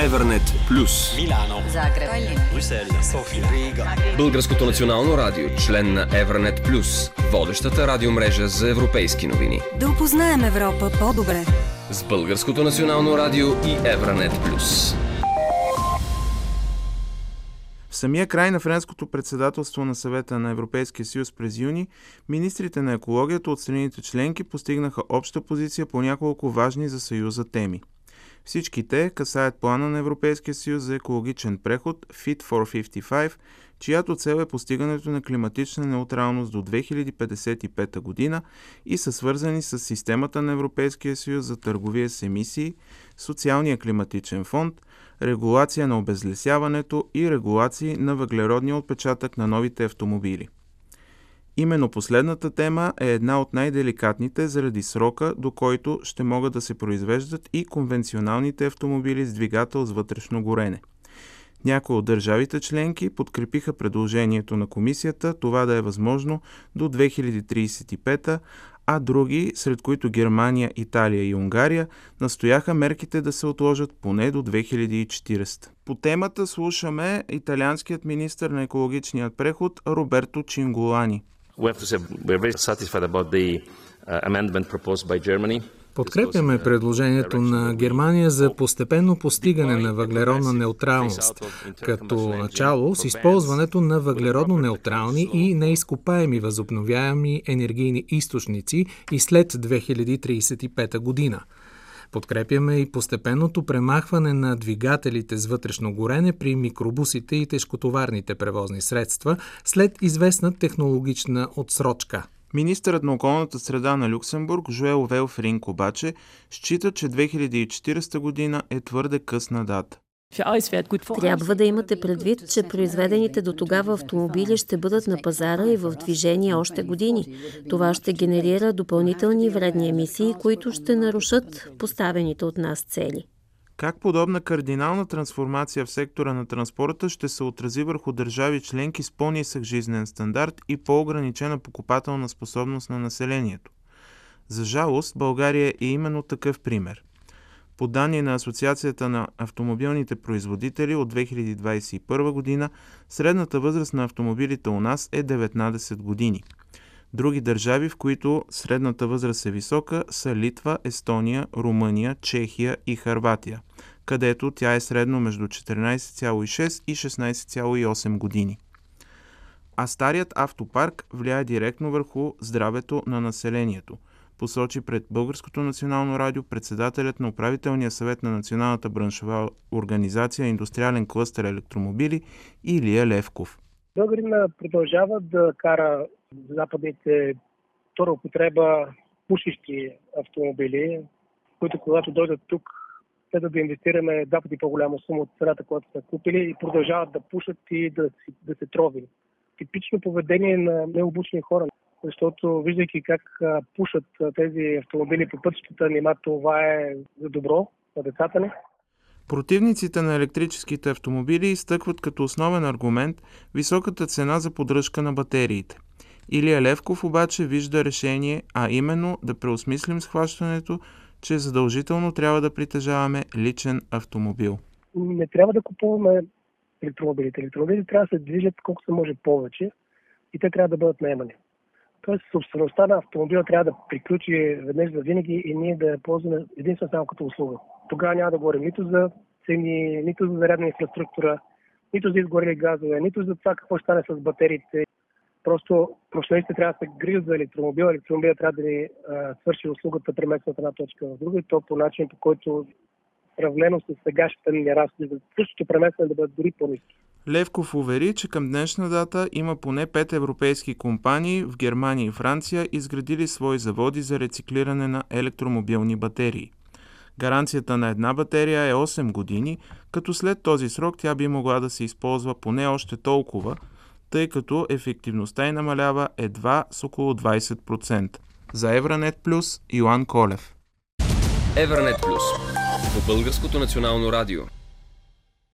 Evernet Плюс. Милано. Загреб. Брюсел. София. Рига. Българското национално радио, член на Evernet Плюс. Водещата радиомрежа за европейски новини. Да опознаем Европа по-добре. С Българското национално радио и Evernet Плюс. В самия край на френското председателство на съвета на Европейския съюз през юни, министрите на екологията от страните членки постигнаха обща позиция по няколко важни за Съюза теми. Всички те касаят плана на Европейския съюз за екологичен преход Fit for 55, чиято цел е постигането на климатична неутралност до 2055 година и са свързани с системата на Европейския съюз за търговия с емисии, социалния климатичен фонд, регулация на обезлесяването и регулации на въглеродния отпечатък на новите автомобили. Именно последната тема е една от най-деликатните заради срока, до който ще могат да се произвеждат и конвенционалните автомобили с двигател с вътрешно горене. Някои от държавите членки подкрепиха предложението на комисията това да е възможно до 2035, а други, сред които Германия, Италия и Унгария, настояха мерките да се отложат поне до 2040. По темата слушаме италианският министр на екологичният преход Роберто Чинголани. Подкрепяме предложението на Германия за постепенно постигане на въглеродна неутралност, като начало с използването на въглеродно неутрални и неизкопаеми възобновяеми енергийни източници и след 2035 година. Подкрепяме и постепенното премахване на двигателите с вътрешно горене при микробусите и тежкотоварните превозни средства след известна технологична отсрочка. Министърът на околната среда на Люксембург Жуел Велфринк обаче счита, че 2040 година е твърде късна дата. Трябва да имате предвид, че произведените до тогава автомобили ще бъдат на пазара и в движение още години. Това ще генерира допълнителни вредни емисии, които ще нарушат поставените от нас цели. Как подобна кардинална трансформация в сектора на транспорта ще се отрази върху държави членки с по-нисък жизнен стандарт и по-ограничена покупателна способност на населението? За жалост, България е именно такъв пример. По данни на Асоциацията на автомобилните производители от 2021 година, средната възраст на автомобилите у нас е 19 години – Други държави, в които средната възраст е висока, са Литва, Естония, Румъния, Чехия и Харватия, където тя е средно между 14,6 и 16,8 години. А старият автопарк влияе директно върху здравето на населението, посочи пред Българското национално радио председателят на управителния съвет на Националната браншова организация Индустриален клъстер електромобили Илия Левков. Българина продължава да кара западните втора употреба пушещи автомобили, които когато дойдат тук, следва да инвестираме два пъти по-голяма сума от цената, която са купили и продължават да пушат и да, да се трови. Типично поведение на необучени хора, защото виждайки как пушат тези автомобили по пътищата, нима това е за добро на децата ни. Противниците на електрическите автомобили изтъкват като основен аргумент високата цена за поддръжка на батериите – Илия Левков обаче вижда решение, а именно да преосмислим схващането, че задължително трябва да притежаваме личен автомобил. Не трябва да купуваме електромобилите. Електромобилите трябва да се движат колко се може повече и те трябва да бъдат наемани. Тоест, собствеността на автомобила трябва да приключи веднъж за винаги и ние да я ползваме единствено само като услуга. Тогава няма да говорим нито за цени, нито за зарядна инфраструктура, нито за изгорели газове, нито за това какво ще стане с батериите Просто професионалистите трябва да се грижат за електромобил. Електромобил трябва да ни а, свърши услугата преместна от една точка в друга и то по начин, по който сравнено с сегашните ни разходи, за същото преместване да бъдат дори по-низки. Левков увери, че към днешна дата има поне пет европейски компании в Германия и Франция изградили свои заводи за рециклиране на електромобилни батерии. Гаранцията на една батерия е 8 години, като след този срок тя би могла да се използва поне още толкова – тъй като ефективността й намалява едва с около 20%. За Евранет Плюс Йоан Колев. Евранет Плюс по Българското национално радио.